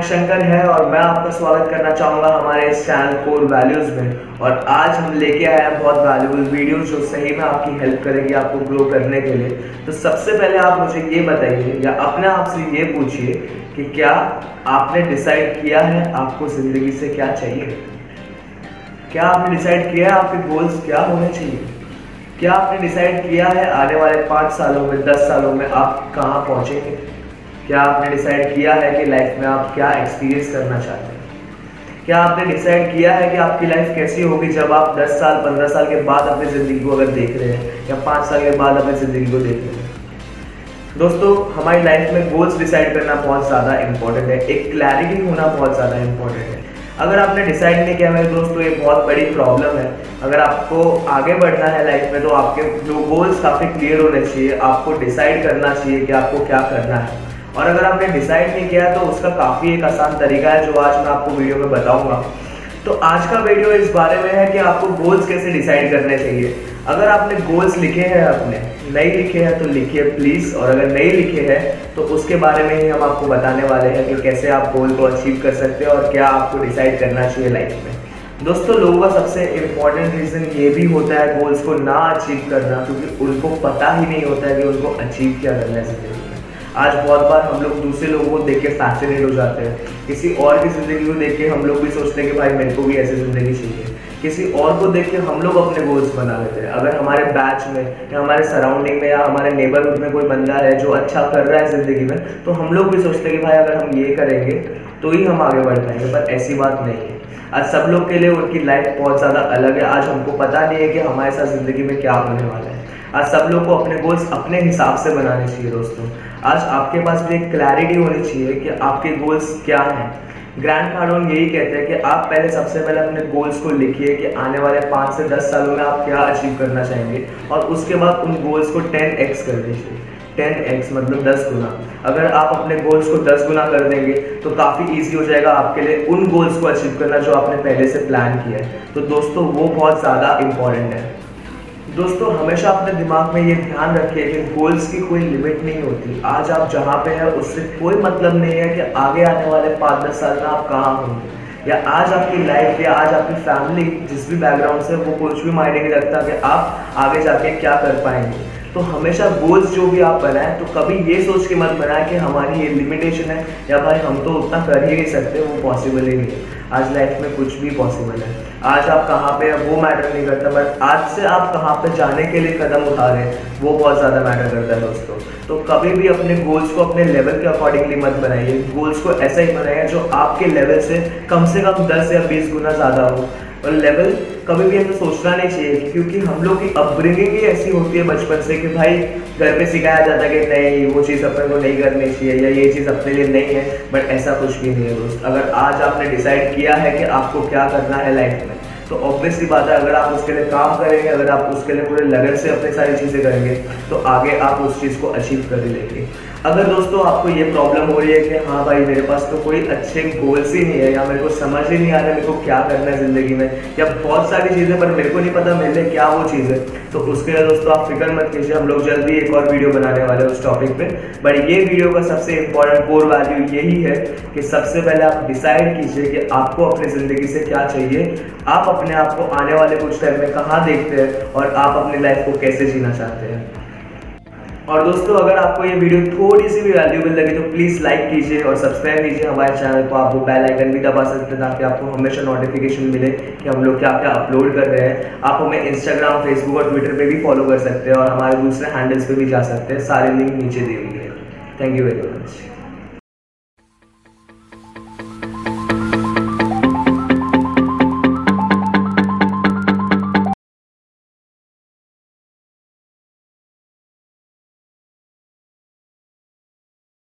मयंक शंकर है और मैं आपका स्वागत करना चाहूँगा हमारे इस चैनल कोर वैल्यूज़ में। और आज हम लेके आए हैं बहुत वैल्यूबल वीडियोस जो सही में आपकी हेल्प करेगी आपको ग्रो करने के लिए। तो सबसे पहले आप मुझे ये बताइए या अपने आप से ये पूछिए कि क्या आपने डिसाइड किया है आपको ज़िंदगी से क्या चाहिए? क्या आपने डिसाइड किया है आपके गोल्स क्या होने चाहिए? क्या आपने डिसाइड किया है आने वाले पाँच सालों में, दस सालों में आप कहाँ पहुँचेंगे? क्या आपने डिसाइड किया है कि लाइफ में आप क्या एक्सपीरियंस करना चाहते हैं? क्या आपने डिसाइड किया है कि आपकी लाइफ कैसी होगी जब आप 10 साल 15 साल के बाद अपनी ज़िंदगी को अगर देख रहे हैं या 5 साल के बाद अपनी ज़िंदगी को देख रहे हैं? दोस्तों, हमारी लाइफ में गोल्स डिसाइड करना बहुत ज़्यादा इंपॉर्टेंट है। एक क्लैरिटी होना बहुत ज़्यादा इंपॉर्टेंट है। अगर आपने डिसाइड नहीं किया, मेरे दोस्तों, ये बहुत बड़ी प्रॉब्लम है। अगर आपको आगे बढ़ना है लाइफ में तो आपके जो गोल्स काफ़ी क्लियर होने चाहिए। आपको डिसाइड करना चाहिए कि आपको क्या करना है। और अगर आपने डिसाइड नहीं किया तो उसका काफ़ी एक आसान तरीका है, जो आज मैं आपको वीडियो में बताऊँगा। तो आज का वीडियो इस बारे में है कि आपको गोल्स कैसे डिसाइड करने चाहिए। अगर आपने गोल्स लिखे हैं अपने नहीं लिखे हैं तो लिखिए प्लीज़ और अगर नहीं लिखे हैं तो उसके बारे में ही हम आपको बताने वाले हैं कि कैसे आप गोल को अचीव कर सकते हैं और क्या आपको डिसाइड करना चाहिए लाइफ में। दोस्तों, लोगों का सबसे इम्पोर्टेंट रीज़न ये भी होता है गोल्स को ना अचीव करना, क्योंकि उनको पता ही नहीं होता है कि उनको अचीव क्या करना ज़िंदगी आज बहुत बार हम लोग दूसरे लोगों को देख के फैसिनेट हो जाते हैं। किसी और की ज़िंदगी को देख के हम लोग भी सोचते हैं कि भाई मेरे को भी ऐसी ज़िंदगी चाहिए। किसी और को देख के हम लोग अपने गोल्स बना लेते हैं। अगर हमारे बैच में या हमारे सराउंडिंग में या हमारे नेबरहुड में कोई बंदा है जो अच्छा कर रहा है ज़िंदगी में तो हम लोग भी सोचते हैं कि भाई अगर हम ये करेंगे तो ही हम आगे बढ़ पाएँगे, पर ऐसी बात नहीं है। आज सब लोग के लिए उनकी लाइफ बहुत ज़्यादा अलग है। आज हमको पता नहीं है कि हमारे साथ ज़िंदगी में क्या होने वाला है। आज सब लोग को अपने गोल्स अपने हिसाब से बनाने चाहिए दोस्तों। आज आपके पास भी एक क्लैरिटी होनी चाहिए कि आपके गोल्स क्या हैं। ग्रैंड कार्डोन यही कहते हैं कि आप पहले सबसे पहले अपने गोल्स को लिखिए कि आने वाले पाँच से दस सालों में आप क्या अचीव करना चाहेंगे और उसके बाद उन गोल्स को टेन एक्स कर दीजिए। टेन एक्स मतलब दस गुना। अगर आप अपने गोल्स को दस गुना कर देंगे तो काफ़ी ईजी हो जाएगा आपके लिए उन गोल्स को अचीव करना जो आपने पहले से प्लान किया है। तो दोस्तों, वो बहुत ज़्यादा इंपॉर्टेंट है। दोस्तों, हमेशा अपने दिमाग में ये ध्यान रखिए कि गोल्स की कोई लिमिट नहीं होती। आज आप जहाँ पे हैं, उससे कोई मतलब नहीं है कि आगे आने वाले पाँच दस साल में आप कहाँ होंगे। या आज आपकी लाइफ या आज आपकी फैमिली जिस भी बैकग्राउंड से, वो कुछ भी मायने नहीं रखता कि आप आगे जाके क्या कर पाएँगे। तो हमेशा गोल्स जो भी आप बनाएँ तो कभी ये सोच के मत बनाएँ कि हमारी ये लिमिटेशन है, या भाई हम तो उतना कर ही नहीं सकते, वो पॉसिबल ही नहीं है। आज लाइफ में कुछ भी पॉसिबल है। आज आप कहाँ पे हैं, वो मैटर नहीं करता बट आज से आप कहाँ पे जाने के लिए कदम उठा रहे हैं वो बहुत ज़्यादा मैटर करता है दोस्तों। तो कभी भी अपने गोल्स को अपने लेवल के अकॉर्डिंगली मत बनाइए। गोल्स को ऐसा ही बनाइए जो आपके लेवल से कम से कम दस या बीस गुना ज़्यादा हो। और लेवल कभी भी हमें सोचना नहीं चाहिए, क्योंकि हम लोग की अपब्रिंगिंग ही ऐसी होती है बचपन से कि भाई घर पे सिखाया जाता है कि नहीं, वो चीज़ अपने को नहीं करनी चाहिए या ये चीज़ अपने लिए नहीं है बट ऐसा कुछ भी नहीं है दोस्त। अगर आज आपने डिसाइड किया है कि आपको क्या करना है लाइफ में तो ऑब्वियसली बात है, अगर आप उसके लिए काम करेंगे, अगर आप उसके लिए पूरे लगन से अपनी सारी चीज़ें करेंगे तो आगे आप उस चीज़ को अचीव कर लेंगे। अगर दोस्तों आपको ये प्रॉब्लम हो रही है कि हाँ भाई, मेरे पास तो कोई अच्छे गोल्स ही नहीं है, या मेरे को समझ ही नहीं आ रहा मेरे को क्या करना है ज़िंदगी में, या बहुत सारी चीज़ें, पर मेरे को नहीं पता मेरे क्या वो चीज़ है तो उसके लिए दोस्तों आप फ़िक्र मत कीजिए, हम लोग जल्दी एक और वीडियो बनाने वाले हैं उस टॉपिक पे। बट ये वीडियो का सबसे इंपॉर्टेंट कोर वैल्यू यही है कि सबसे पहले आप डिसाइड कीजिए कि आपको अपनी ज़िंदगी से क्या चाहिए, आप अपने आप को आने वाले कुछ टाइम में कहाँ देखते हैं, और आप अपनी लाइफ को कैसे जीना चाहते हैं। और दोस्तों, अगर आपको ये वीडियो थोड़ी सी भी वैल्यूबल लगे तो प्लीज़ लाइक कीजिए और सब्सक्राइब कीजिए हमारे चैनल को। आप वो बेल आइकन भी दबा सकते हैं ताकि आपको हमेशा नोटिफिकेशन मिले कि हम लोग क्या क्या अपलोड कर रहे हैं। आप हमें इंस्टाग्राम फेसबुक और ट्विटर पर भी फॉलो कर सकते हैं और हमारे दूसरे हैंडल्स पर भी जा सकते हैं। सारे लिंक नीचे दिए हुए हैं। Thank you very much